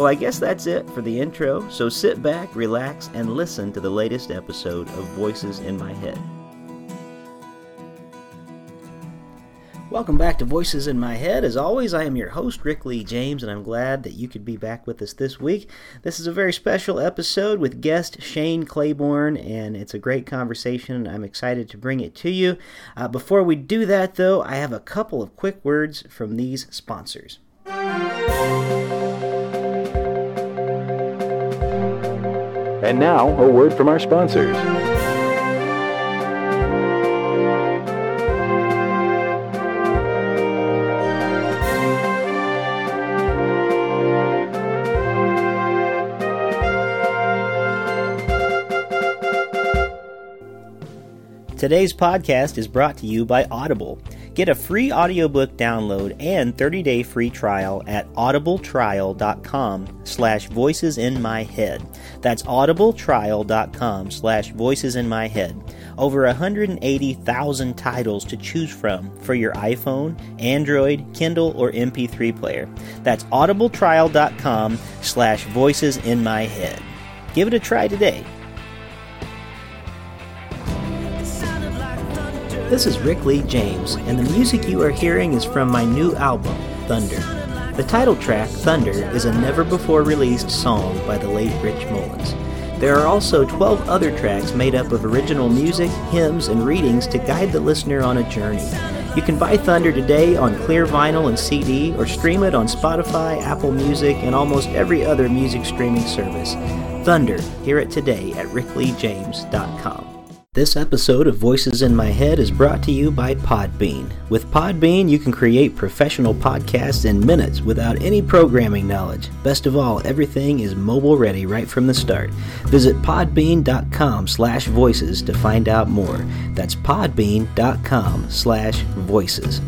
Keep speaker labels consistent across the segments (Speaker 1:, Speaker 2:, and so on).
Speaker 1: Well, I guess that's it for the intro, so sit back, relax, and listen to the latest episode of Voices in My Head. Welcome back to Voices in My Head. As always, I am your host, Rick Lee James, and I'm glad that you could be back with us this week. This is a very special episode with guest Shane Claiborne, and it's a great conversation, and I'm excited to bring it to you. Uh, before we do that, though, I have a couple of quick words from these sponsors.
Speaker 2: And now, a word from our sponsors.
Speaker 1: Today's podcast is brought to you by Audible. Get a free audiobook download and 30-day free trial at audibletrial.com slash voices in my head. That's audibletrial.com slash voices in my head. Over 180,000 titles to choose from for your iPhone, Android, Kindle, or MP3 player. That's audibletrial.com slash voices in my head. Give it a try today. This is Rick Lee James, and the music you are hearing is from my new album, Thunder. The title track, Thunder, is a never before released song by the late Rich Mullins. There are also 12 other tracks made up of original music, hymns, and readings to guide the listener on a journey. You can buy Thunder today on clear vinyl and CD or stream it on Spotify, Apple Music, and almost every other music streaming service. Thunder, hear it today at rickleejames.com. This episode of Voices in My Head is brought to you by Podbean. With Podbean, you can create professional podcasts in minutes without any programming knowledge. Best of all, everything is mobile ready right from the start. Visit podbean.com slash voices to find out more. That's podbean.com slash voices.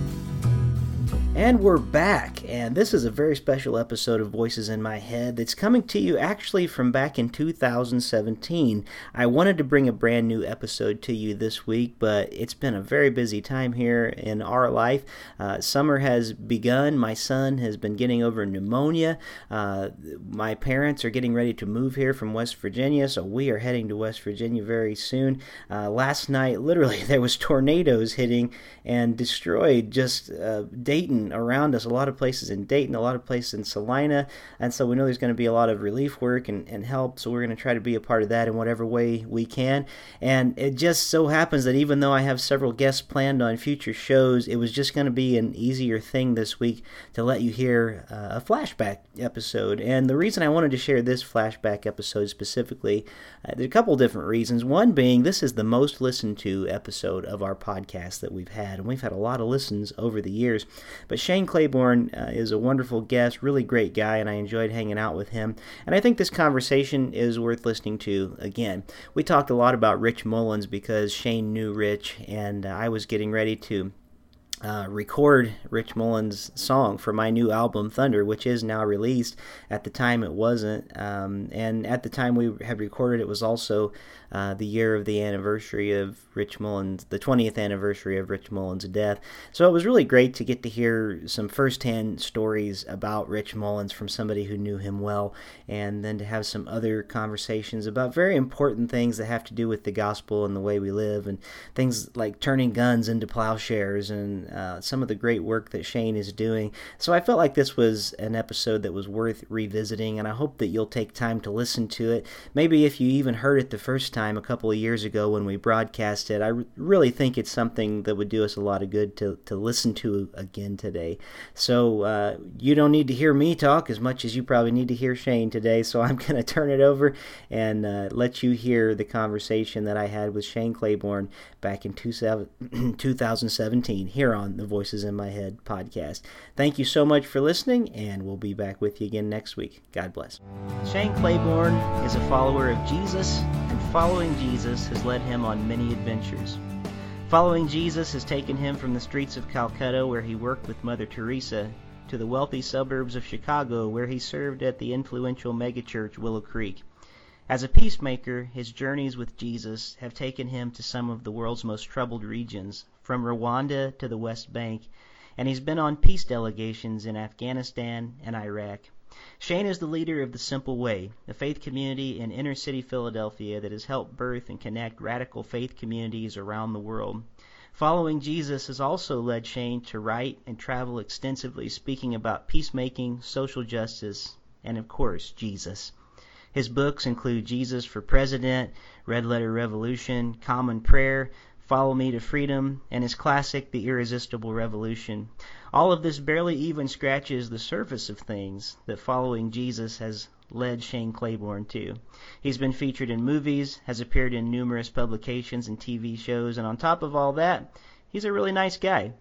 Speaker 1: And we're back, and this is a very special episode of Voices in My Head that's coming to you actually from back in 2017. I wanted to bring a brand new episode to you this week, but it's been a very busy time here in our life. Uh, summer has begun. My son has been getting over pneumonia. Uh, my parents are getting ready to move here from West Virginia, so we are heading to West Virginia very soon. Uh, last night, literally, there was tornadoes hitting and destroyed just uh, Around us, a lot of places in Dayton, a lot of places in Celina, and so we know there's going to be a lot of relief work and, and help, so we're going to try to be a part of that in whatever way we can. And it just so happens that even though I have several guests planned on future shows, it was just going to be an easier thing this week to let you hear uh, a flashback episode. And the reason I wanted to share this flashback episode specifically, uh, there's a couple different reasons. One being this is the most listened to episode of our podcast that we've had, and we've had a lot of listens over the years. But Shane Claiborne uh, is a wonderful guest, really great guy, and I enjoyed hanging out with him. And I think this conversation is worth listening to again. We talked a lot about Rich Mullins because Shane knew Rich, and uh, I was getting ready to uh, record Rich Mullins' song for my new album Thunder, which is now released. At the time, it wasn't, um, and at the time we had recorded, it was also uh, the year of the anniversary of Rich Mullins, the 20th anniversary of Rich Mullins' death. So it was really great to get to hear some firsthand stories about Rich Mullins from somebody who knew him well, and then to have some other conversations about very important things that have to do with the gospel and the way we live, and things like turning guns into plowshares and uh, some of the great work that Shane is doing. So I felt like this was an episode that was worth revisiting, and I hope that you'll take time to listen to it. Maybe if you even heard it the first time a couple of years ago when we broadcast it, I really think it's something that would do us a lot of good to, to listen to again today. So uh, you don't need to hear me talk as much as you probably need to hear Shane today, so I'm going to turn it over and uh, let you hear the conversation that I had with Shane Claiborne back in 2017 here on the Voices in My Head podcast. Thank you so much for listening, and we'll be back with you again next week. God bless. Shane Claiborne is a follower of Jesus, and following Jesus has led him on many adventures. Following Jesus has taken him from the streets of Calcutta, where he worked with Mother Teresa, to the wealthy suburbs of Chicago, where he served at the influential megachurch Willow Creek. As a peacemaker, his journeys with Jesus have taken him to some of the world's most troubled regions, from Rwanda to the West Bank, and he's been on peace delegations in Afghanistan and Iraq. Shane is the leader of The Simple Way, a faith community in inner city Philadelphia that has helped birth and connect radical faith communities around the world. Following Jesus has also led Shane to write and travel extensively speaking about peacemaking, social justice, and of course, Jesus. His books include Jesus for President, Red Letter Revolution, Common Prayer, Follow Me to Freedom, and his classic The Irresistible Revolution. All of this barely even scratches the surface of things that following Jesus has led Shane Claiborne to. He's been featured in movies, has appeared in numerous publications and TV shows, and on top of all that, he's a really nice guy.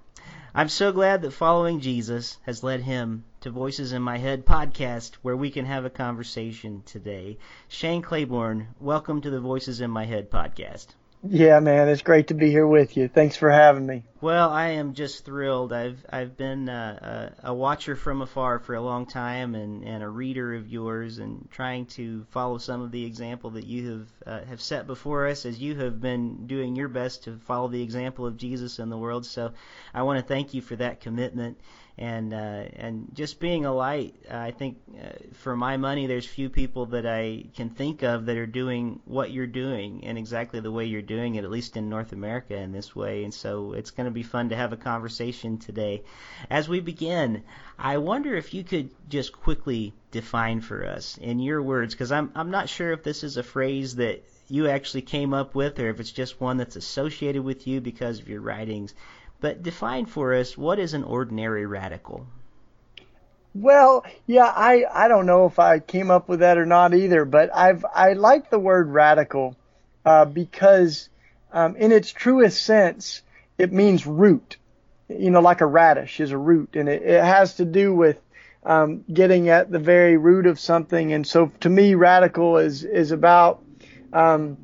Speaker 1: I'm so glad that following Jesus has led him to Voices in My Head podcast, where we can have a conversation today. Shane Claiborne, welcome to the Voices in My Head podcast.
Speaker 3: Yeah, man, it's great to be here with you. Thanks for having me.
Speaker 1: Well, I am just thrilled. I've I've been uh, a, a watcher from afar for a long time, and, and a reader of yours, and trying to follow some of the example that you have uh, have set before us, as you have been doing your best to follow the example of Jesus in the world. So, I want to thank you for that commitment and uh, and just being a light. I think uh, for my money, there's few people that I can think of that are doing what you're doing and exactly the way you're doing it, at least in North America in this way. And so it's going to be fun to have a conversation today. As we begin, I wonder if you could just quickly define for us in your words, because I'm I'm not sure if this is a phrase that you actually came up with or if it's just one that's associated with you because of your writings but define for us what is an ordinary radical?
Speaker 3: Well, yeah, I, I don't know if I came up with that or not either, but I've I like the word radical uh, because um, in its truest sense it means root. You know, like a radish is a root, and it, it has to do with um, getting at the very root of something. And so, to me, radical is is about um,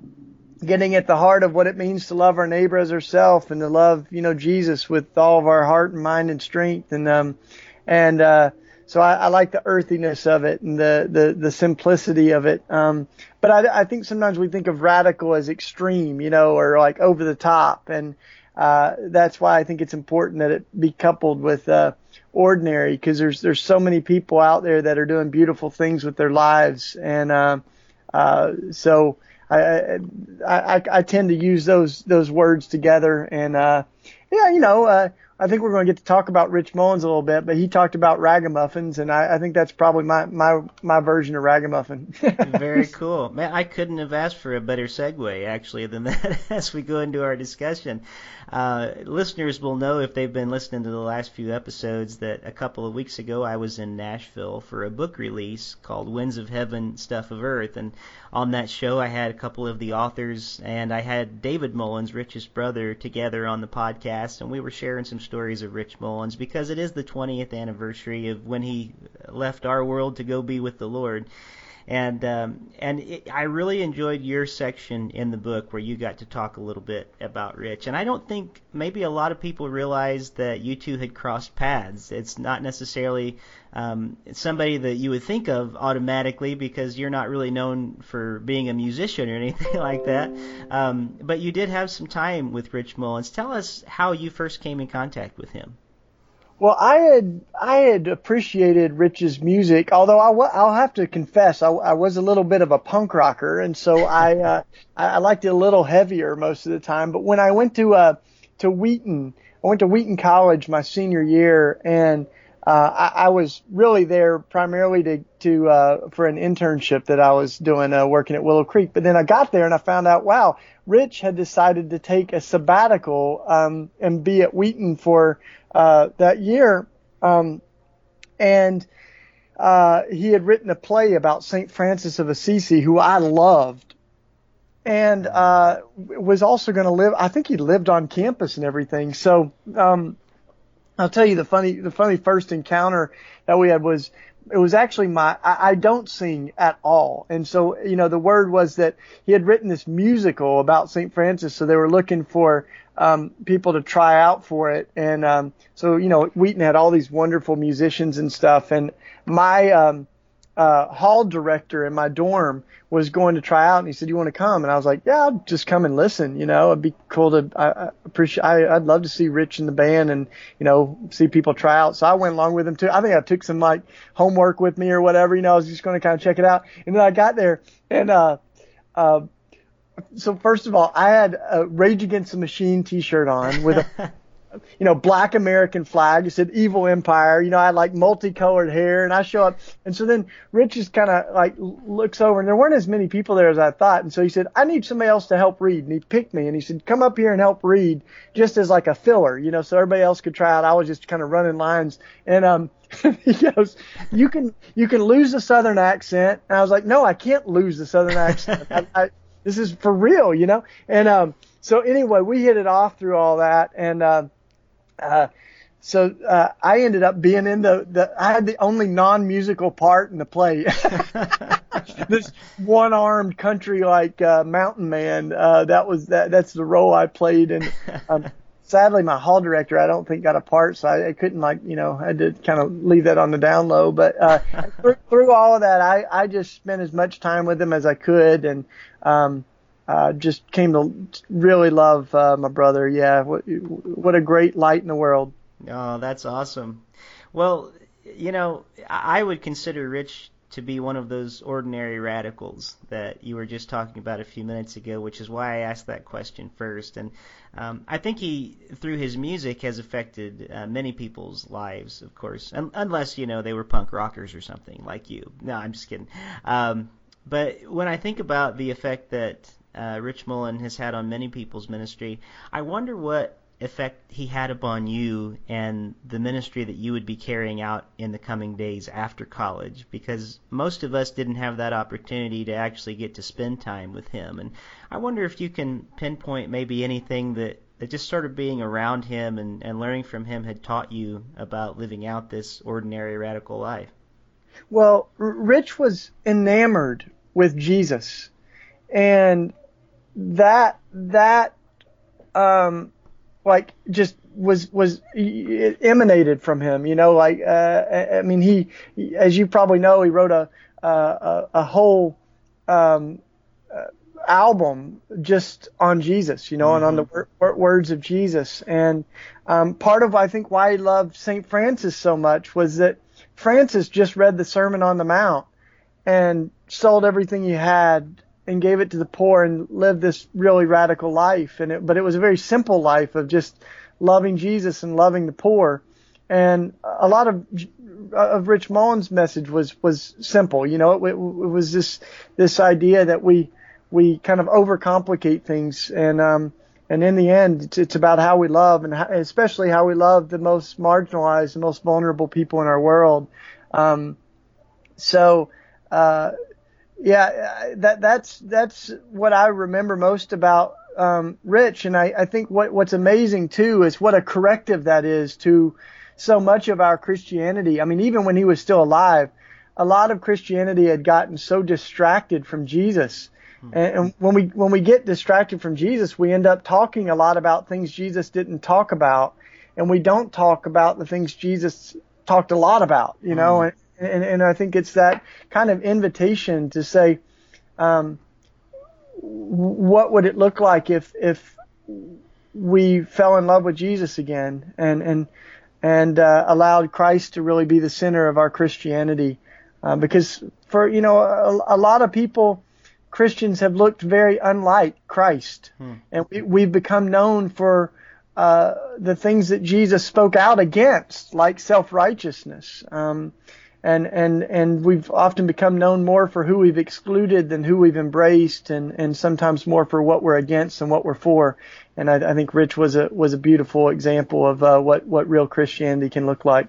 Speaker 3: getting at the heart of what it means to love our neighbor as ourselves and to love, you know, Jesus with all of our heart and mind and strength. And, um, and, uh, so I, I like the earthiness of it and the, the, the simplicity of it. Um, but I, I think sometimes we think of radical as extreme, you know, or like over the top. And, uh, that's why I think it's important that it be coupled with, uh, ordinary because there's, there's so many people out there that are doing beautiful things with their lives. And, uh, uh, so, I, I, I tend to use those those words together, and uh, yeah, you know, uh, I think we're going to get to talk about Rich Mullins a little bit, but he talked about ragamuffins, and I, I think that's probably my my my version of ragamuffin.
Speaker 1: Very cool, man. I couldn't have asked for a better segue actually than that as we go into our discussion. Uh, listeners will know if they've been listening to the last few episodes that a couple of weeks ago I was in Nashville for a book release called Winds of Heaven, Stuff of Earth, and on that show I had a couple of the authors and I had David Mullins, Rich's brother, together on the podcast, and we were sharing some stories of Rich Mullins because it is the 20th anniversary of when he left our world to go be with the Lord and um, and it, I really enjoyed your section in the book where you got to talk a little bit about Rich. And I don't think maybe a lot of people realized that you two had crossed paths. It's not necessarily um, somebody that you would think of automatically because you're not really known for being a musician or anything like that. Um, but you did have some time with Rich Mullins. Tell us how you first came in contact with him.
Speaker 3: Well, I had I had appreciated Rich's music, although I will have to confess I, I was a little bit of a punk rocker, and so I, uh, I liked it a little heavier most of the time. But when I went to uh, to Wheaton, I went to Wheaton College my senior year, and uh, I, I was really there primarily to to uh, for an internship that I was doing uh, working at Willow Creek. But then I got there and I found out, wow, Rich had decided to take a sabbatical um, and be at Wheaton for uh, that year, um, and uh, he had written a play about Saint Francis of Assisi, who I loved, and uh, was also going to live. I think he lived on campus and everything. So. Um, I'll tell you the funny, the funny first encounter that we had was, it was actually my, I, I don't sing at all. And so, you know, the word was that he had written this musical about St. Francis. So they were looking for, um, people to try out for it. And, um, so, you know, Wheaton had all these wonderful musicians and stuff. And my, um, uh, hall director in my dorm was going to try out and he said, you want to come? And I was like, yeah, I'll just come and listen. You know, it'd be cool to, I, I appreciate, I, I'd love to see Rich in the band and, you know, see people try out. So I went along with him too. I think I took some like homework with me or whatever, you know, I was just going to kind of check it out. And then I got there and, uh, uh, so first of all, I had a Rage Against the Machine t-shirt on with a, you know, black American flag. It said evil empire. You know, I had like multicolored hair and I show up. And so then Rich just kind of like looks over and there weren't as many people there as I thought. And so he said, I need somebody else to help read. And he picked me and he said, come up here and help read just as like a filler, you know, so everybody else could try out. I was just kind of running lines and, um, he goes, you can, you can lose the southern accent. And I was like, no, I can't lose the southern accent. I, I, this is for real, you know? And, um, so anyway, we hit it off through all that. And, um, uh, so uh, I ended up being in the, the I had the only non-musical part in the play. this one-armed country like uh, mountain man. Uh, that was that. That's the role I played, and um, sadly, my hall director I don't think got a part, so I, I couldn't like you know I did kind of leave that on the down low. But uh, through, through all of that, I I just spent as much time with him as I could, and um, uh, just came to really love uh, my brother. Yeah, what, what a great light in the world.
Speaker 1: Oh, that's awesome. Well, you know, I would consider Rich to be one of those ordinary radicals that you were just talking about a few minutes ago, which is why I asked that question first. And um, I think he, through his music, has affected uh, many people's lives, of course, Un- unless you know they were punk rockers or something like you. No, I'm just kidding. Um, but when I think about the effect that uh, Rich Mullin has had on many people's ministry. I wonder what effect he had upon you and the ministry that you would be carrying out in the coming days after college because most of us didn't have that opportunity to actually get to spend time with him and I wonder if you can pinpoint maybe anything that that just sort of being around him and, and learning from him had taught you about living out this ordinary radical life.
Speaker 3: Well, Rich was enamored with Jesus and that that um like just was was it emanated from him you know like uh i mean he as you probably know he wrote a a, a whole um uh, album just on Jesus, you know, mm-hmm. and on the mm-hmm. wor- words of Jesus. And um, part of I think why he loved Saint Francis so much was that Francis just read the Sermon on the Mount and sold everything he had and gave it to the poor and lived this really radical life. And it, but it was a very simple life of just loving Jesus and loving the poor. And a lot of of Rich Mullin's message was was simple. You know, it, it was this this idea that we we kind of overcomplicate things, and um, and in the end, it's, it's about how we love, and how, especially how we love the most marginalized, the most vulnerable people in our world. Um, so uh, yeah, that that's that's what I remember most about um, Rich, and I, I think what what's amazing too is what a corrective that is to so much of our Christianity. I mean, even when he was still alive, a lot of Christianity had gotten so distracted from Jesus. Hmm. And, and when we when we get distracted from Jesus, we end up talking a lot about things Jesus didn't talk about, and we don't talk about the things Jesus talked a lot about. You know, mm. and and, and I think it's that kind of invitation to say, um, what would it look like if if we fell in love with Jesus again and and and uh, allowed Christ to really be the center of our Christianity? Uh, because for you know a, a, lot of people, Christians have looked very unlike Christ, hmm. and we, we've become known for uh, the things that Jesus spoke out against, like self righteousness. Um, and and and we've often become known more for who we've excluded than who we've embraced, and and sometimes more for what we're against and what we're for. And I, I think Rich was a was a beautiful example of uh, what what real Christianity can look like.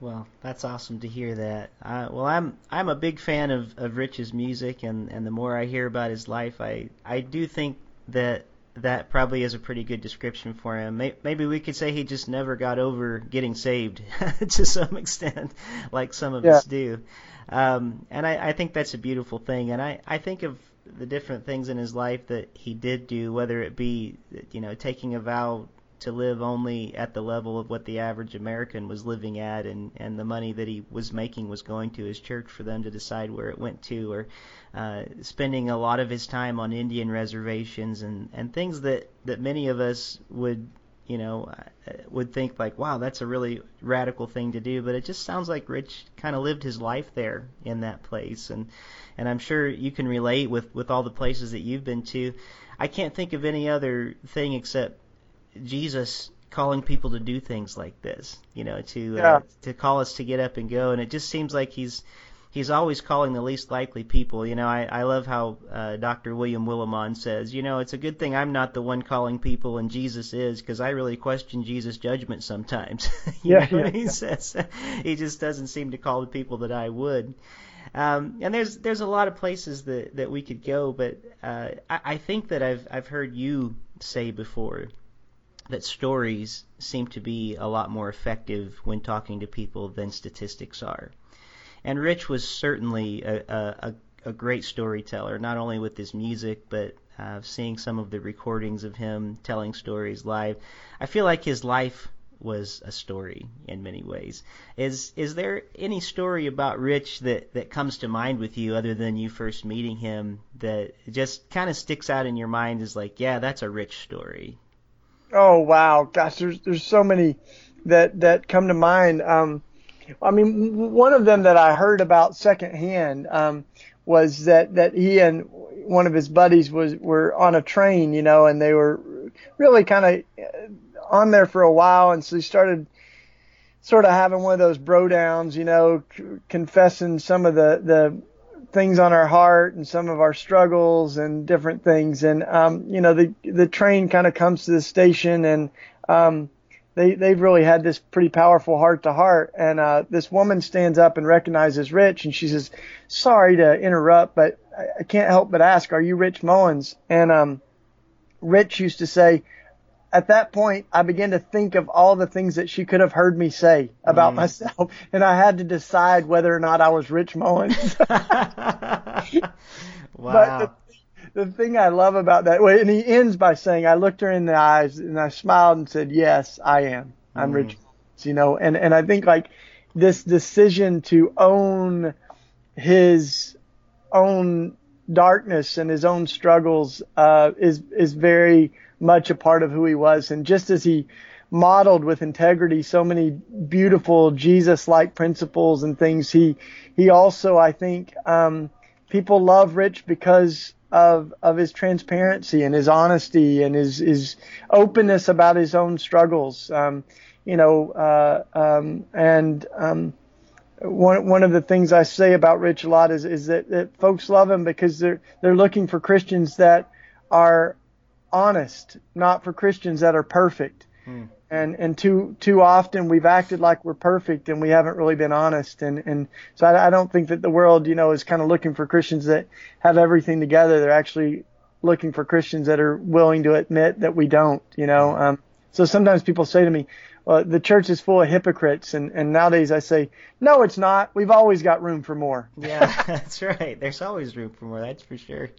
Speaker 1: Well, that's awesome to hear that. Uh, well, I'm I'm a big fan of, of Rich's music, and, and the more I hear about his life, I I do think that that probably is a pretty good description for him. Maybe we could say he just never got over getting saved to some extent, like some of yeah. us do. Um, and I, I think that's a beautiful thing. And I, I think of the different things in his life that he did do, whether it be, you know, taking a vow to live only at the level of what the average American was living at, and and the money that he was making was going to his church for them to decide where it went to, or uh, spending a lot of his time on Indian reservations and and things that that many of us would you know uh, would think like wow that's a really radical thing to do but it just sounds like Rich kind of lived his life there in that place and and I'm sure you can relate with with all the places that you've been to. I can't think of any other thing except Jesus calling people to do things like this you know to uh, yeah. uh, to call us to get up and go and it just seems like he's he's always calling the least likely people. You know, I, I love how uh, Dr. William Willimon says, you know, it's a good thing I'm not the one calling people and Jesus is, because I really question Jesus' judgment sometimes. yeah, yeah, he yeah. says he just doesn't seem to call the people that I would. Um, and there's there's a lot of places that, that we could go, but uh, I, I think that I've I've heard you say before that stories seem to be a lot more effective when talking to people than statistics are. And Rich was certainly a, a, a great storyteller, not only with his music, but uh, seeing some of the recordings of him telling stories live. I feel like his life was a story in many ways. Is is there any story about Rich that, that comes to mind with you other than you first meeting him that just kind of sticks out in your mind as like, yeah, that's a Rich story?
Speaker 3: Oh wow, gosh, there's there's so many that that come to mind. Um, I mean, one of them that I heard about secondhand um, was that that he and one of his buddies was were on a train, you know, and they were really kind of uh, on there for a while, and so he started sort of having one of those bro downs, you know, c- confessing some of the the things on our heart and some of our struggles and different things, and um, you know, the the train kind of comes to the station and um, they they've really had this pretty powerful heart to heart. And uh, this woman stands up and recognizes Rich, and she says, "Sorry to interrupt, but I, I can't help but ask, are you Rich Mullins?" And um, Rich used to say, at that point, I began to think of all the things that she could have heard me say about mm. myself, and I had to decide whether or not I was Rich Mullins.
Speaker 1: wow.
Speaker 3: But the, the thing I love about that way, and he ends by saying, I looked her in the eyes and I smiled and said, yes, I am. I'm mm. Rich. You know, and, and I think like this decision to own his own darkness and his own struggles, uh, is, is very much a part of who he was. And just as he modeled with integrity so many beautiful Jesus-like principles and things, he, he also, I think, um, people love Rich because of of his transparency and his honesty and his his openness about his own struggles. Um, you know, uh, um, and um, one one of the things I say about Rich a lot is is that, that folks love him because they're they're looking for Christians that are honest, not for Christians that are perfect. Hmm. And and too too often we've acted like we're perfect and we haven't really been honest. And and so I, I don't think that the world you know is kind of looking for Christians that have everything together. They're actually looking for Christians that are willing to admit that we don't you know? Um so sometimes people say to me well the church is full of hypocrites and and nowadays I say no it's not we've always got room for more
Speaker 1: yeah that's right there's always room for more that's for sure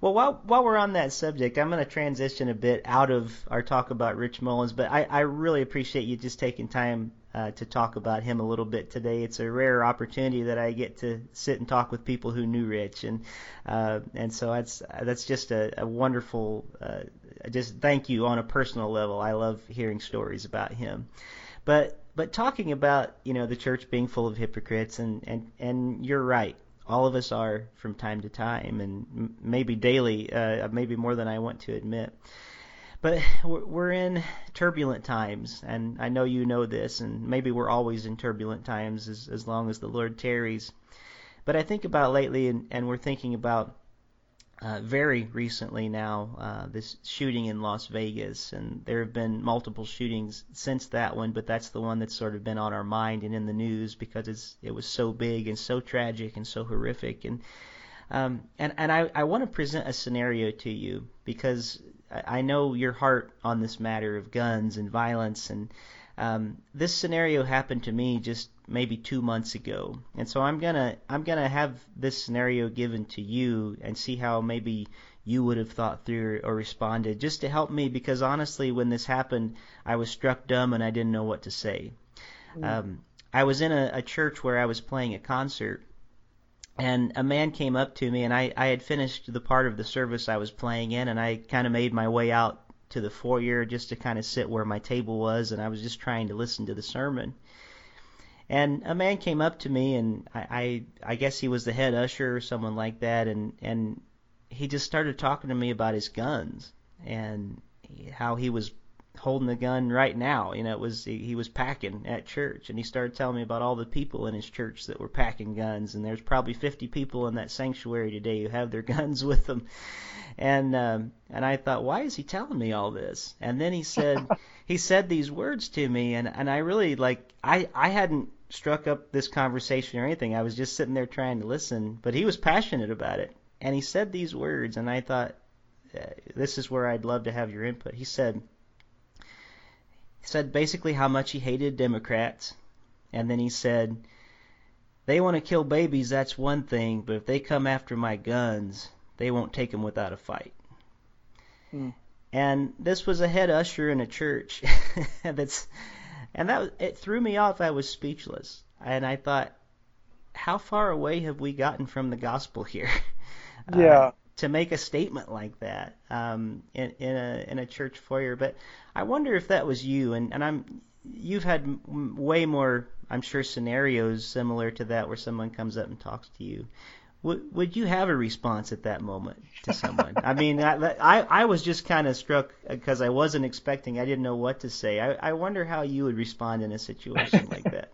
Speaker 1: well, while while we're on that subject, I'm going to transition a bit out of our talk about Rich Mullins, but I, I really appreciate you just taking time uh, to talk about him a little bit today. It's a rare opportunity that I get to sit and talk with people who knew Rich, and uh, and so that's that's just a, a wonderful. Uh, just thank you on a personal level. I love hearing stories about him, but but talking about you know the church being full of hypocrites, and and and you're right all of us are from time to time, and maybe daily, uh, maybe more than I want to admit. but we're in turbulent times, and I know you know this, and maybe we're always in turbulent times as, as long as the Lord tarries. But I think about lately, and, and we're thinking about uh, very recently now uh, this shooting in Las Vegas, and there have been multiple shootings since that one, but that's the one that's sort of been on our mind and in the news because it's it was so big and so tragic and so horrific. And um, and and I, I want to present a scenario to you because I know your heart on this matter of guns and violence, and um, this scenario happened to me just maybe two months ago, and so I'm gonna I'm gonna have this scenario given to you and see how maybe you would have thought through or responded, just to help me because honestly, when this happened, I was struck dumb and I didn't know what to say. Mm. Um, I was in a, a church where I was playing a concert and a man came up to me and I, I had finished the part of the service I was playing in and I kind of made my way out to the foyer just to kind of sit where my table was and I was just trying to listen to the sermon. And a man came up to me and I, I I guess he was the head usher or someone like that and and he just started talking to me about his guns and how he was holding the gun right now. You know, it was he he was packing at church, and he started telling me about all the people in his church that were packing guns, and there's probably 50 people in that sanctuary today who have their guns with them. And um, and I thought, why is he telling me all this? And then he said he said these words to me, and and I really like I I hadn't struck up this conversation or anything. I was just sitting there trying to listen, but he was passionate about it, and he said these words, and I thought. Uh, this is where I'd love to have your input. He said, said basically how much he hated Democrats, and then he said, "They want to kill babies, that's one thing, but if they come after my guns, they won't take them without a fight." Hmm. And this was a head usher in a church. that's and that it threw me off. I was speechless, and I thought, how far away have we gotten from the gospel here?
Speaker 3: Yeah. Uh,
Speaker 1: to make a statement like that um, in, in a in a church foyer. But I wonder if that was you, and, and I'm you've had m- way more, I'm sure, scenarios similar to that where someone comes up and talks to you. Would would you have a response at that moment to someone? I mean, I I, I was just kind of struck because I wasn't expecting. I didn't know what to say. I I wonder how you would respond in a situation like that.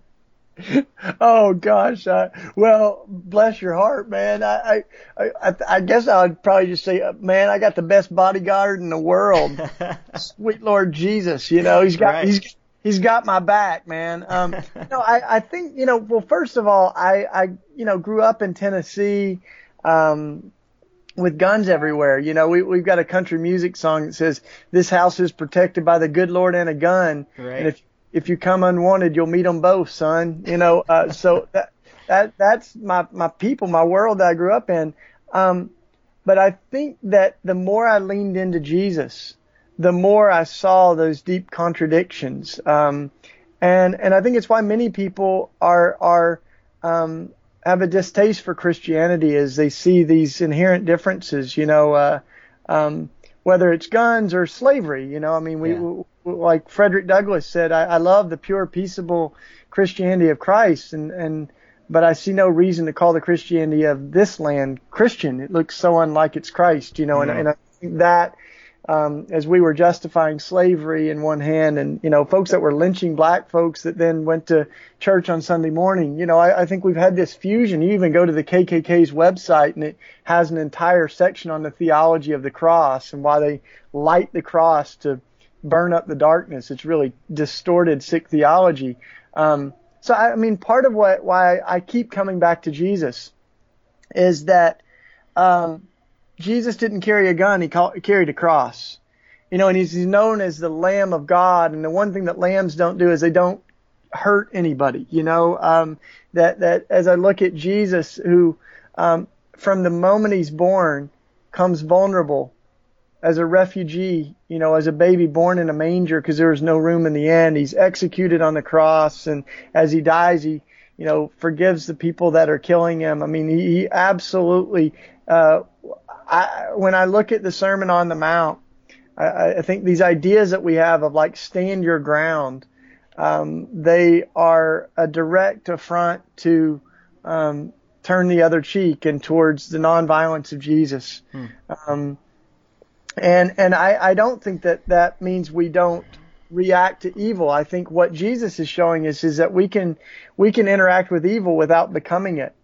Speaker 3: oh gosh. Uh, well, bless your heart, man. I, I, I, I guess I would probably just say, uh, man, I got the best bodyguard in the world. Sweet Lord Jesus. You know, he's got, right. he's, he's got my back, man. Um, no, I, I think, you know, well, first of all, I, I, you know, grew up in Tennessee, um, with guns everywhere. You know, we, we've got a country music song that says, this house is protected by the good Lord and a gun.
Speaker 1: Right.
Speaker 3: And if if you come unwanted, you'll meet them both, son. You know, uh, so that, that, that's my, my people, my world that I grew up in. Um, but I think that the more I leaned into Jesus, the more I saw those deep contradictions. Um, and, and I think it's why many people are, are, um, have a distaste for Christianity as they see these inherent differences, you know, uh, um, whether it's guns or slavery, you know, I mean, we, yeah like Frederick Douglass said, I, I love the pure, peaceable Christianity of Christ, and and but I see no reason to call the Christianity of this land Christian. It looks so unlike its Christ, you know, and, and I think that um, as we were justifying slavery in one hand, and you know, folks that were lynching black folks that then went to church on Sunday morning. You know, I, I think we've had this fusion. You even go to the KKK's website, and it has an entire section on the theology of the cross and why they light the cross to burn up the darkness. It's really distorted, sick theology. Um, so I, I mean, part of what why I keep coming back to Jesus is that um, Jesus didn't carry a gun; he, call, carried a cross. You know, and he's, he's known as the Lamb of God. And the one thing that lambs don't do is they don't hurt anybody. You know, um, that that as I look at Jesus, who um, from the moment he's born comes vulnerable as a refugee, you know, as a baby born in a manger because there was no room in the inn. He's executed on the cross, and as he dies, he, you know, forgives the people that are killing him. I mean, he, he absolutely. Uh, I, when I look at the Sermon on the Mount, I, I think these ideas that we have of like stand your ground, um, they are a direct affront to um, turn the other cheek and towards the nonviolence of Jesus. Hmm. Um, And and I, I don't think that that means we don't react to evil. I think what Jesus is showing us is that we can we can interact with evil without becoming it.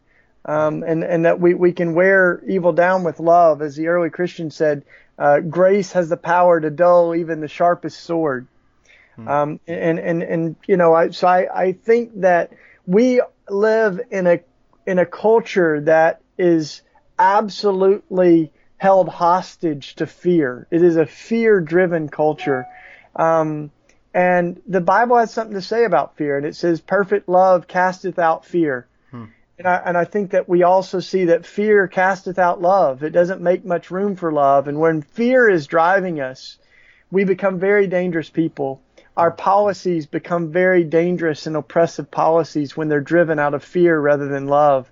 Speaker 3: Um, and, and that we, we can wear evil down with love. As the early Christians said, uh, grace has the power to dull even the sharpest sword. Hmm. Um, and, and, and, you know, I, so I, I think that we live in a, in a culture that is absolutely held hostage to fear. It is a fear driven culture. Um, and the Bible has something to say about fear, and it says, perfect love casteth out fear. Hmm. And I, and I think that we also see that fear casteth out love. It doesn't make much room for love. And when fear is driving us, we become very dangerous people. Our policies become very dangerous and oppressive policies when they're driven out of fear rather than love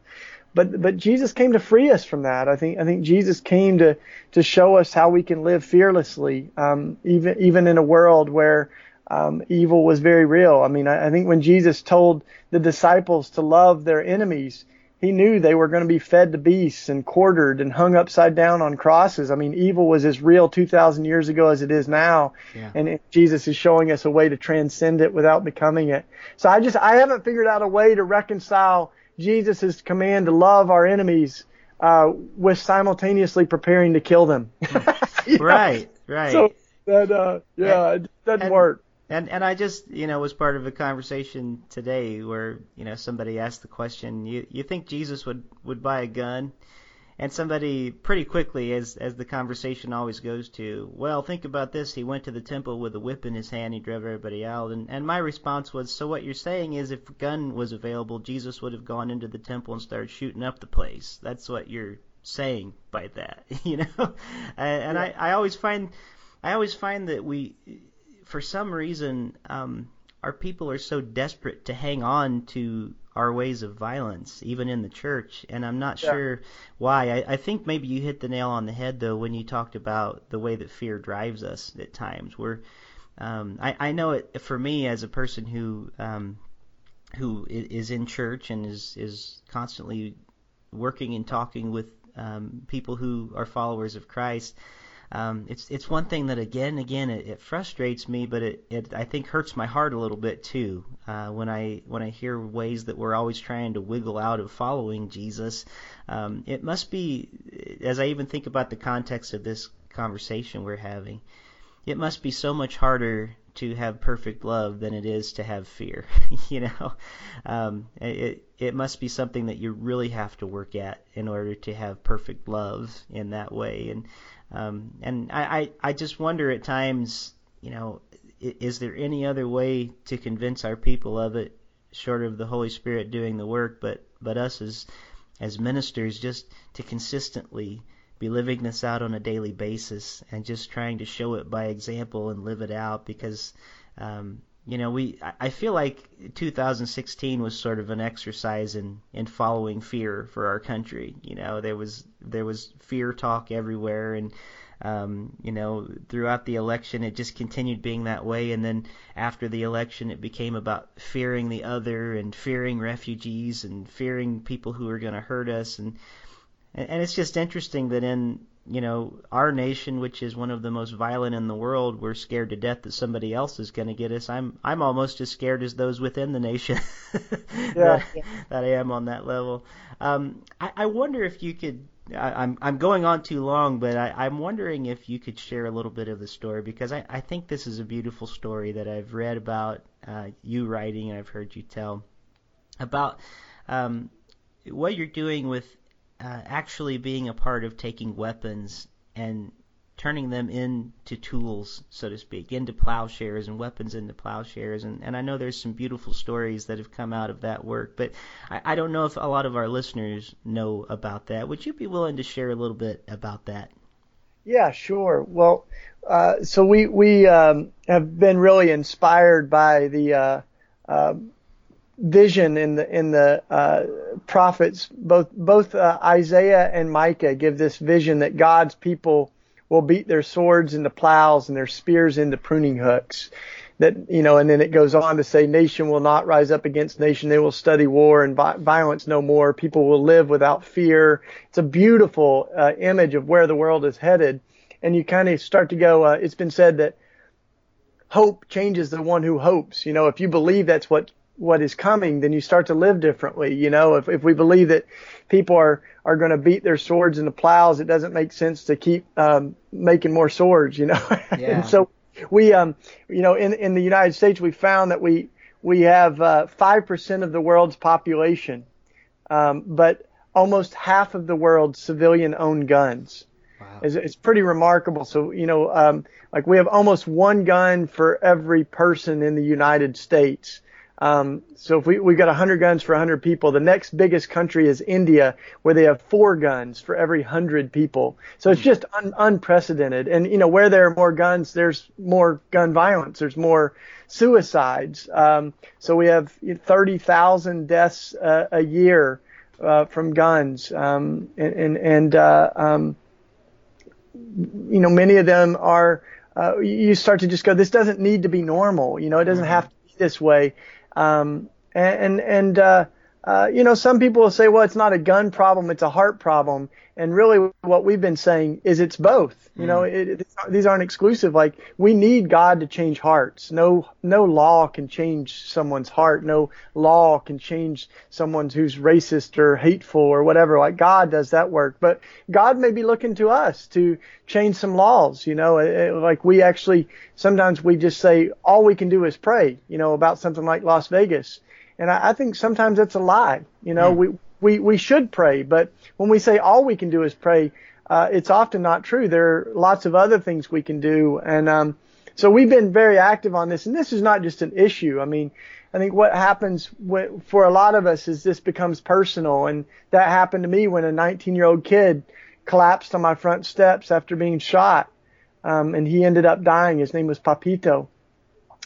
Speaker 3: but but Jesus came to free us from that. I think I think Jesus came to to show us how we can live fearlessly, um, even even in a world where um, evil was very real. I mean, I, I think when Jesus told the disciples to love their enemies, he knew they were going to be fed to beasts and quartered and hung upside down on crosses. I mean, evil was as real 2,000 years ago as it is now. Yeah. And it, Jesus is showing us a way to transcend it without becoming it. So I just, I haven't figured out a way to reconcile Jesus' command to love our enemies uh, with simultaneously preparing to kill them.
Speaker 1: right, right.
Speaker 3: So that, uh, yeah, and, it doesn't
Speaker 1: and,
Speaker 3: work.
Speaker 1: And and I just you know was part of a conversation today where you know somebody asked the question, you you think Jesus would would buy a gun? And somebody pretty quickly, as as the conversation always goes to, well, think about this. He went to the temple with a whip in his hand. He drove everybody out, and and my response was, so what you're saying is, if a gun was available, Jesus would have gone into the temple and started shooting up the place. That's what you're saying by that, you know. and I I always find I always find that we, for some reason, um, our people are so desperate to hang on to our ways of violence, even in the church. And I'm not yeah. sure why. I, I think maybe you hit the nail on the head though when you talked about the way that fear drives us at times. Where um, I, I know it for me as a person who um, who is in church and is is constantly working and talking with um, people who are followers of Christ um, it's it's one thing that again and again it, it frustrates me, but it, it I think hurts my heart a little bit too uh, when I when I hear ways that we're always trying to wiggle out of following Jesus. Um, it must be as I even think about the context of this conversation we're having. It must be so much harder to have perfect love than it is to have fear. you know, um, it it must be something that you really have to work at in order to have perfect love in that way. And um, and I, I, I just wonder at times, you know, is there any other way to convince our people of it short of the Holy Spirit doing the work, but, but us as, as ministers just to consistently be living this out on a daily basis and just trying to show it by example and live it out because, um, you know, we I feel like 2016 was sort of an exercise in in following fear for our country. You know, there was there was fear talk everywhere, and um, you know, throughout the election, it just continued being that way. And then after the election, it became about fearing the other and fearing refugees and fearing people who are going to hurt us. And and it's just interesting that in you know, our nation, which is one of the most violent in the world, we're scared to death that somebody else is going to get us. I'm I'm almost as scared as those within the nation yeah, that, that, I am on that level. Um, I, I wonder if you could. I, I'm I'm going on too long, but I, I'm wondering if you could share a little bit of the story because I, I think this is a beautiful story that I've read about uh, you writing and I've heard you tell about um, what you're doing with uh, actually being a part of taking weapons and turning them into tools, so to speak, into plowshares and weapons into plowshares. And, and I know there's some beautiful stories that have come out of that work, but I, I don't know if a lot of our listeners know about that. Would you be willing to share a little bit about that?
Speaker 3: Yeah, sure. Well, uh, so we we um, have been really inspired by the uh, uh, vision in the in the uh, prophets. Both both uh, Isaiah and Micah give this vision that God's people will beat their swords into plows and their spears into pruning hooks. That you know, and then it goes on to say, nation will not rise up against nation; they will study war and violence no more. People will live without fear. It's a beautiful uh, image of where the world is headed. and you kind of start to go. Uh, it's been said that hope changes the one who hopes. You know, if you believe that's what what is coming, then you start to live differently. You know, if if we believe that people are are going to beat their swords into plows, it doesn't make sense to keep um, making more swords. You know,
Speaker 1: yeah.
Speaker 3: and so we um you know in in the United States we found that we we have uh, five uh, percent of the world's population, um, but almost half of the world's civilian owned guns. Wow. It's, it's pretty remarkable. So, you know, um, like we have almost one gun for every person in the United States. Um, so if we, we've got 100 guns for 100 people, the next biggest country is India, where they have four guns for every 100 people. So it's just un, unprecedented. And, you know, where there are more guns, there's more gun violence. There's more suicides. Um, so we have 30,000 deaths uh, a year uh, from guns. Um, and, and, and uh, um, you know, many of them are, uh, you start to just go, this doesn't need to be normal. You know, it doesn't mm-hmm. have to be this way. Um, and, and, uh, uh, you know, some people will say, well, it's not a gun problem, it's a heart problem. And really what we've been saying is it's both. You mm. know, it, it, these aren't exclusive. Like we need God to change hearts. No, no law can change someone's heart. No law can change someone who's racist or hateful or whatever. Like God does that work. But God may be looking to us to change some laws. You know, it, like we actually, sometimes we just say all we can do is pray, you know, about something like Las Vegas and I, I think sometimes that's a lie. You know, mm. we, we, we should pray, but when we say all we can do is pray, uh, it's often not true. There are lots of other things we can do. And, um, so we've been very active on this and this is not just an issue. I mean, I think what happens when, for a lot of us is this becomes personal and that happened to me when a 19 year old kid collapsed on my front steps after being shot. Um, and he ended up dying. His name was Papito.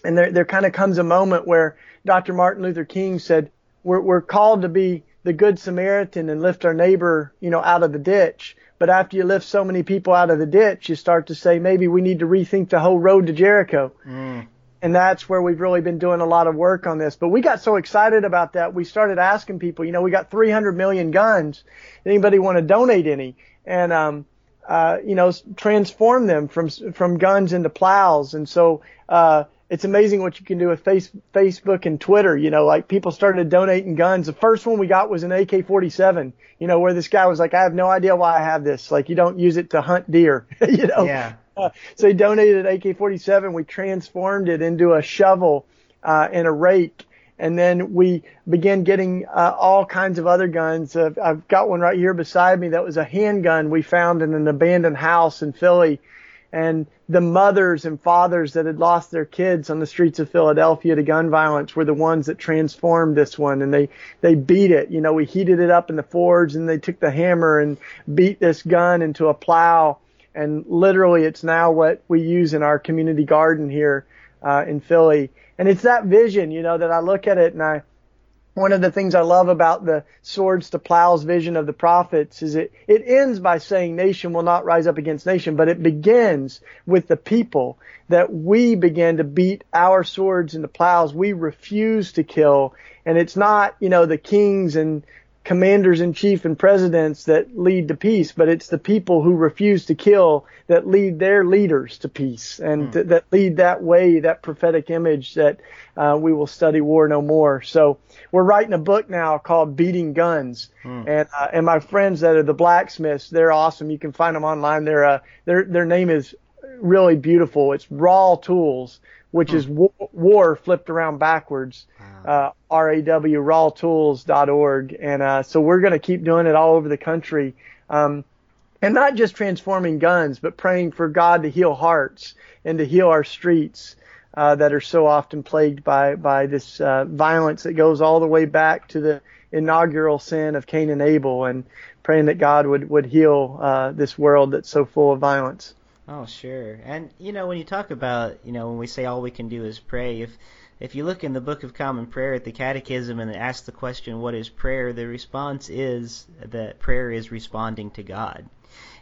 Speaker 3: And there, there kind of comes a moment where Dr. Martin Luther King said, we're, we're called to be the good Samaritan and lift our neighbor, you know, out of the ditch. But after you lift so many people out of the ditch, you start to say, maybe we need to rethink the whole road to Jericho. Mm. And that's where we've really been doing a lot of work on this. But we got so excited about that, we started asking people, you know, we got 300 million guns. Anybody want to donate any? And, um, uh, you know, transform them from, from guns into plows. And so, uh, it's amazing what you can do with face, Facebook and Twitter. You know, like people started donating guns. The first one we got was an AK-47. You know, where this guy was like, "I have no idea why I have this. Like, you don't use it to hunt deer." you know.
Speaker 1: Yeah.
Speaker 3: Uh, so he donated an AK-47. We transformed it into a shovel uh, and a rake, and then we began getting uh, all kinds of other guns. Uh, I've got one right here beside me that was a handgun we found in an abandoned house in Philly and the mothers and fathers that had lost their kids on the streets of Philadelphia to gun violence were the ones that transformed this one and they they beat it. You know we heated it up in the forge and they took the hammer and beat this gun into a plow and literally it's now what we use in our community garden here uh, in Philly. And it's that vision you know that I look at it and I one of the things I love about the swords to plows vision of the prophets is it, it ends by saying nation will not rise up against nation, but it begins with the people that we begin to beat our swords into plows. We refuse to kill. And it's not, you know, the kings and commanders in chief and presidents that lead to peace, but it's the people who refuse to kill that lead their leaders to peace and mm. th- that lead that way, that prophetic image that uh, we will study war no more. So we're writing a book now called Beating Guns, mm. and uh, and my friends that are the blacksmiths, they're awesome. You can find them online. Their uh, their their name is really beautiful. It's Raw Tools which hmm. is war, war, flipped around backwards. Wow. Uh, R-A-W, rawtools.org. And, uh, so we're going to keep doing it all over the country. Um, and not just transforming guns, but praying for God to heal hearts and to heal our streets. Uh, that are so often plagued by by this uh, violence that goes all the way back to the inaugural sin of Cain and Abel, and praying that God would would heal uh, this world that's so full of violence.
Speaker 1: Oh, sure. And you know, when you talk about, you know, when we say all we can do is pray, if if you look in the Book of Common Prayer at the Catechism and ask the question, "What is prayer?" the response is that prayer is responding to God.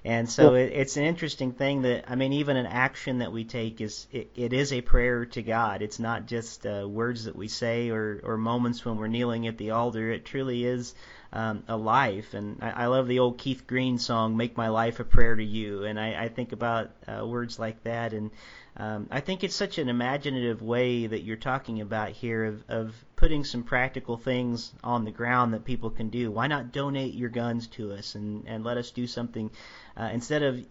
Speaker 1: And so it, it's an interesting thing that I mean, even an action that we take is it, it is a prayer to God. It's not just uh, words that we say or or moments when we're kneeling at the altar. It truly is um, a life. And I, I love the old Keith Green song, "Make My Life a Prayer to You," and I, I think about uh, words like that and um, I think it's such an imaginative way that you're talking about here of, of putting some practical things on the ground that people can do. Why not donate your guns to us and, and let us do something uh, instead of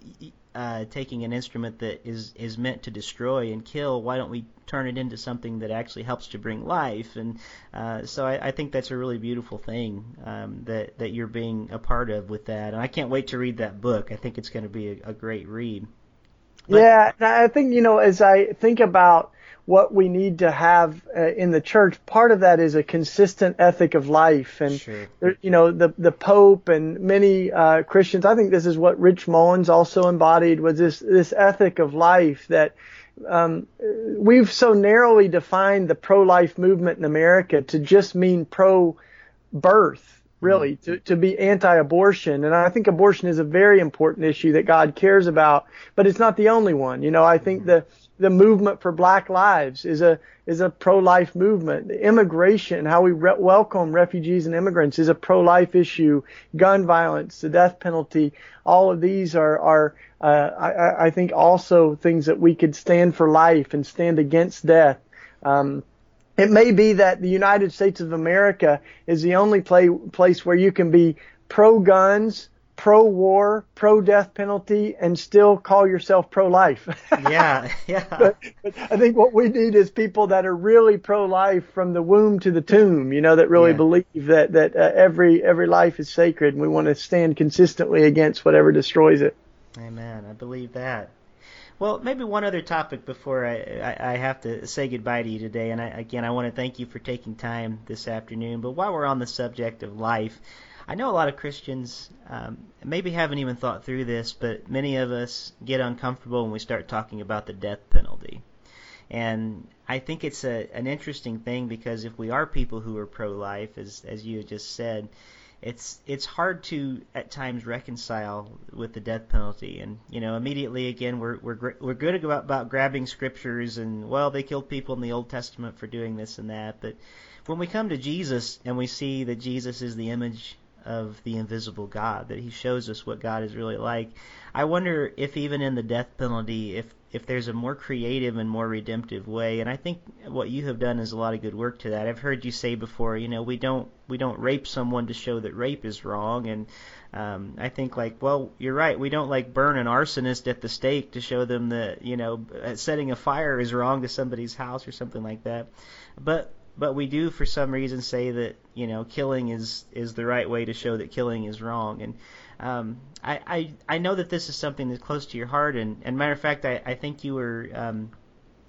Speaker 1: uh, taking an instrument that is, is meant to destroy and kill? Why don't we turn it into something that actually helps to bring life? And uh, so I, I think that's a really beautiful thing um, that that you're being a part of with that. And I can't wait to read that book. I think it's going to be a, a great read.
Speaker 3: But, yeah, I think you know as I think about what we need to have uh, in the church, part of that is a consistent ethic of life, and
Speaker 1: sure.
Speaker 3: there, you know the the Pope and many uh, Christians. I think this is what Rich Mullins also embodied was this this ethic of life that. Um, we've so narrowly defined the pro-life movement in America to just mean pro-birth, really, mm-hmm. to, to be anti-abortion. And I think abortion is a very important issue that God cares about, but it's not the only one. You know, I think mm-hmm. the, the movement for black lives is a, is a pro-life movement. The immigration, how we re- welcome refugees and immigrants is a pro-life issue. Gun violence, the death penalty, all of these are, are, uh, I, I think also things that we could stand for life and stand against death. Um, it may be that the United States of America is the only play, place where you can be pro guns, pro war, pro death penalty, and still call yourself pro life.
Speaker 1: yeah, yeah.
Speaker 3: But, but, I think what we need is people that are really pro life from the womb to the tomb. You know, that really yeah. believe that that uh, every every life is sacred, and we want to stand consistently against whatever destroys it.
Speaker 1: Amen. I believe that. Well, maybe one other topic before I, I, I have to say goodbye to you today. And I, again, I want to thank you for taking time this afternoon. But while we're on the subject of life, I know a lot of Christians um, maybe haven't even thought through this, but many of us get uncomfortable when we start talking about the death penalty. And I think it's a, an interesting thing because if we are people who are pro-life, as as you just said, it's it's hard to at times reconcile with the death penalty and you know immediately again we're we're we're good about, about grabbing scriptures and well they killed people in the Old Testament for doing this and that but when we come to Jesus and we see that Jesus is the image of the invisible God that he shows us what God is really like I wonder if even in the death penalty if if there's a more creative and more redemptive way. And I think what you have done is a lot of good work to that. I've heard you say before, you know, we don't we don't rape someone to show that rape is wrong, and um, I think like, well, you're right. We don't like burn an arsonist at the stake to show them that you know setting a fire is wrong to somebody's house or something like that. But but we do for some reason say that you know killing is is the right way to show that killing is wrong and um, I, I I know that this is something that's close to your heart, and, and matter of fact, I, I think you were um,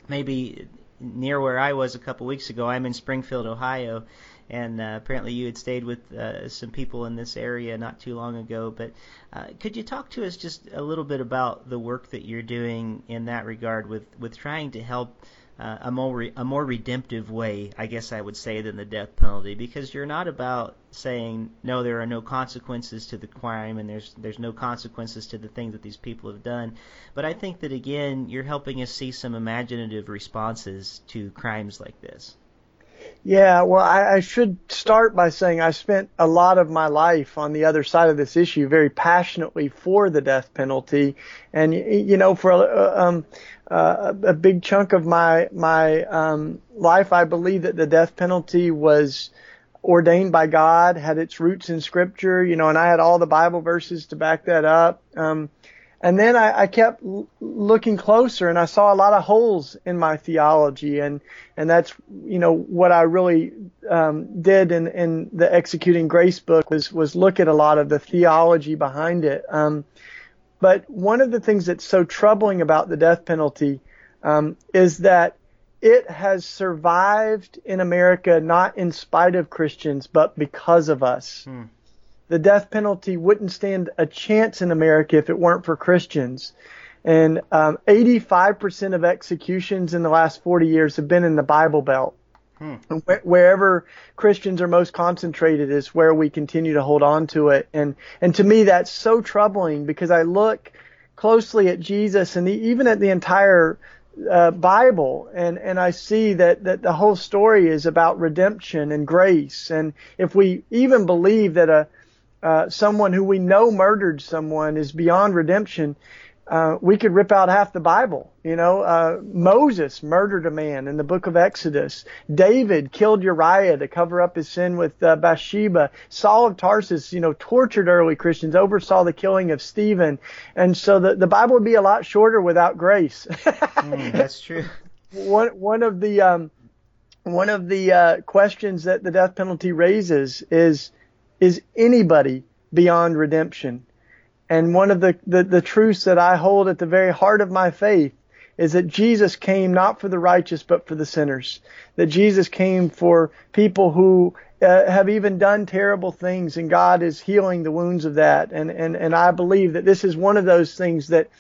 Speaker 1: maybe near where I was a couple weeks ago. I'm in Springfield, Ohio, and uh, apparently you had stayed with uh, some people in this area not too long ago. But uh, could you talk to us just a little bit about the work that you're doing in that regard with with trying to help? Uh, a more re- a more redemptive way, I guess I would say, than the death penalty, because you're not about saying no, there are no consequences to the crime and there's there's no consequences to the things that these people have done, but I think that again you're helping us see some imaginative responses to crimes like this.
Speaker 3: Yeah, well, I, I should start by saying I spent a lot of my life on the other side of this issue, very passionately for the death penalty, and you know, for uh, um, uh, a big chunk of my my um, life, I believe that the death penalty was ordained by God, had its roots in Scripture, you know, and I had all the Bible verses to back that up. Um, and then I, I kept l- looking closer, and I saw a lot of holes in my theology, and and that's you know what I really um, did in in the Executing Grace book was was look at a lot of the theology behind it. Um, but one of the things that's so troubling about the death penalty um, is that it has survived in America not in spite of Christians, but because of us. Hmm. The death penalty wouldn't stand a chance in America if it weren't for Christians. And um, 85% of executions in the last 40 years have been in the Bible Belt. Hmm. Wherever Christians are most concentrated is where we continue to hold on to it. And, and to me, that's so troubling because I look closely at Jesus and the, even at the entire uh, Bible, and and I see that that the whole story is about redemption and grace. And if we even believe that a uh, someone who we know murdered someone is beyond redemption, uh, we could rip out half the Bible. You know, uh, Moses murdered a man in the book of Exodus. David killed Uriah to cover up his sin with uh, Bathsheba. Saul of Tarsus, you know, tortured early Christians, oversaw the killing of Stephen. And so the, the Bible would be a lot shorter without grace.
Speaker 1: mm, that's true.
Speaker 3: One, one of the, um, one of the, uh, questions that the death penalty raises is, is anybody beyond redemption? And one of the, the, the truths that I hold at the very heart of my faith is that Jesus came not for the righteous, but for the sinners. That Jesus came for people who uh, have even done terrible things and God is healing the wounds of that. And, and, and I believe that this is one of those things that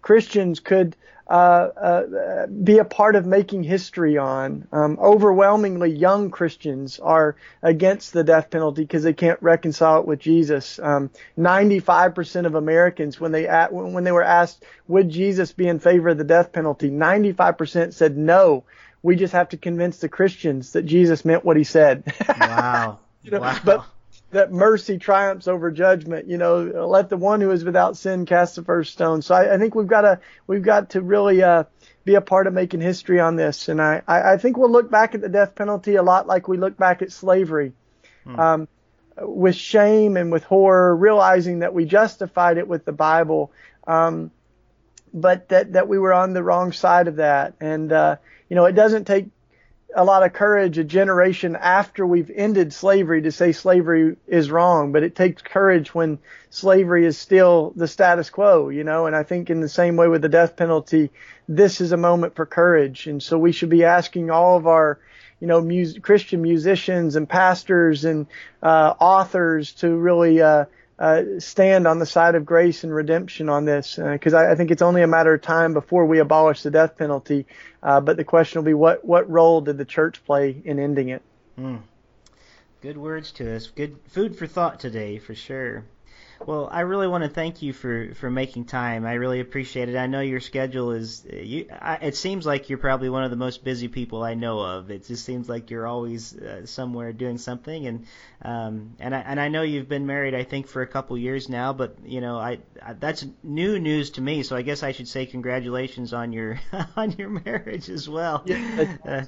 Speaker 3: Christians could uh, uh, be a part of making history on. Um, overwhelmingly, young Christians are against the death penalty because they can't reconcile it with Jesus. Um, 95% of Americans, when they when they were asked, would Jesus be in favor of the death penalty, 95% said no. We just have to convince the Christians that Jesus meant what he said.
Speaker 1: Wow. you know, wow.
Speaker 3: But that mercy triumphs over judgment. You know, let the one who is without sin cast the first stone. So I, I think we've got to we've got to really uh, be a part of making history on this. And I, I, I think we'll look back at the death penalty a lot like we look back at slavery, hmm. um, with shame and with horror, realizing that we justified it with the Bible, um, but that that we were on the wrong side of that. And uh, you know, it doesn't take a lot of courage a generation after we've ended slavery to say slavery is wrong, but it takes courage when slavery is still the status quo, you know, and I think in the same way with the death penalty, this is a moment for courage. And so we should be asking all of our, you know, Christian musicians and pastors and uh, authors to really uh, uh, stand on the side of grace and redemption on this, because uh, I, I, think it's only a matter of time before we abolish the death penalty. Uh, but the question will be, what what role did the church play in ending it?
Speaker 1: Mm. Good words to us. Good food for thought today, for sure. Well, I really want to thank you for, for making time. I really appreciate it. I know your schedule is. You, I, it seems like you're probably one of the most busy people I know of. It just seems like you're always uh, somewhere doing something, and um, and I and I know you've been married. I think for a couple years now, but you know, I, I that's new news to me. So I guess I should say congratulations on your on your marriage as well. Yeah. Uh,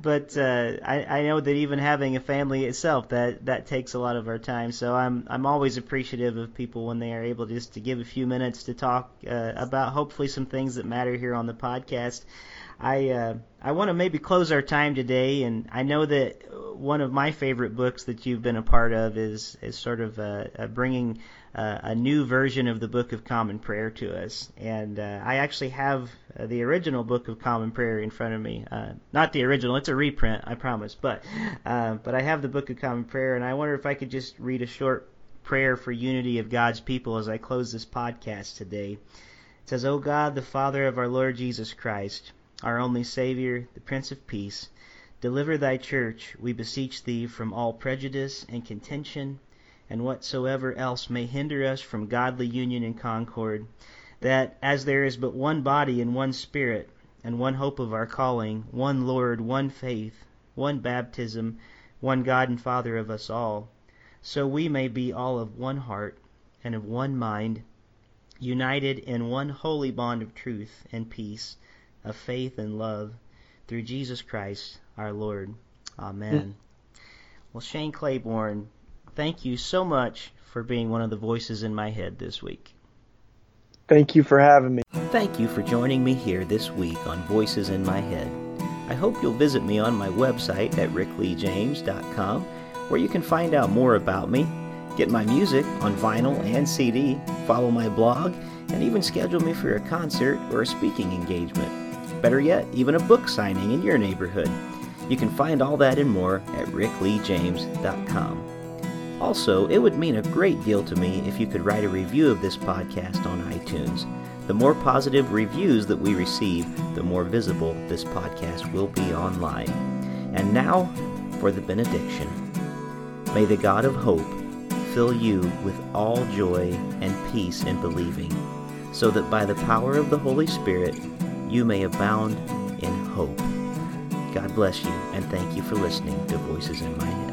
Speaker 1: but uh, I I know that even having a family itself that that takes a lot of our time. So I'm I'm always appreciative of people when they are able just to give a few minutes to talk uh, about hopefully some things that matter here on the podcast. I uh, I want to maybe close our time today, and I know that one of my favorite books that you've been a part of is is sort of uh, uh, bringing uh, a new version of the Book of Common Prayer to us. And uh, I actually have the original Book of Common Prayer in front of me. Not the original; it's a reprint, I promise. But but I have the Book of Common Prayer, and I wonder if I could just read a short prayer for unity of God's people as I close this podcast today. It says, O God, the Father of our Lord Jesus Christ, our only Savior, the Prince of Peace, deliver thy church, we beseech thee, from all prejudice and contention, and whatsoever else may hinder us from godly union and concord, that as there is but one body and one Spirit, and one hope of our calling, one Lord, one faith, one baptism, one God and Father of us all, so we may be all of one heart and of one mind, united in one holy bond of truth and peace, of faith and love, through Jesus Christ our Lord. Amen. Mm. Well, Shane Claiborne, thank you so much for being one of the voices in my head this week.
Speaker 3: Thank you for having me.
Speaker 1: Thank you for joining me here this week on Voices in My Head. I hope you'll visit me on my website at rickleejames.com where you can find out more about me, get my music on vinyl and CD, follow my blog, and even schedule me for a concert or a speaking engagement. Better yet, even a book signing in your neighborhood. You can find all that and more at rickleejames.com. Also, it would mean a great deal to me if you could write a review of this podcast on iTunes. The more positive reviews that we receive, the more visible this podcast will be online. And now for the benediction. May the God of hope fill you with all joy and peace in believing, so that by the power of the Holy Spirit you may abound in hope. God bless you, and thank you for listening to Voices in My Head.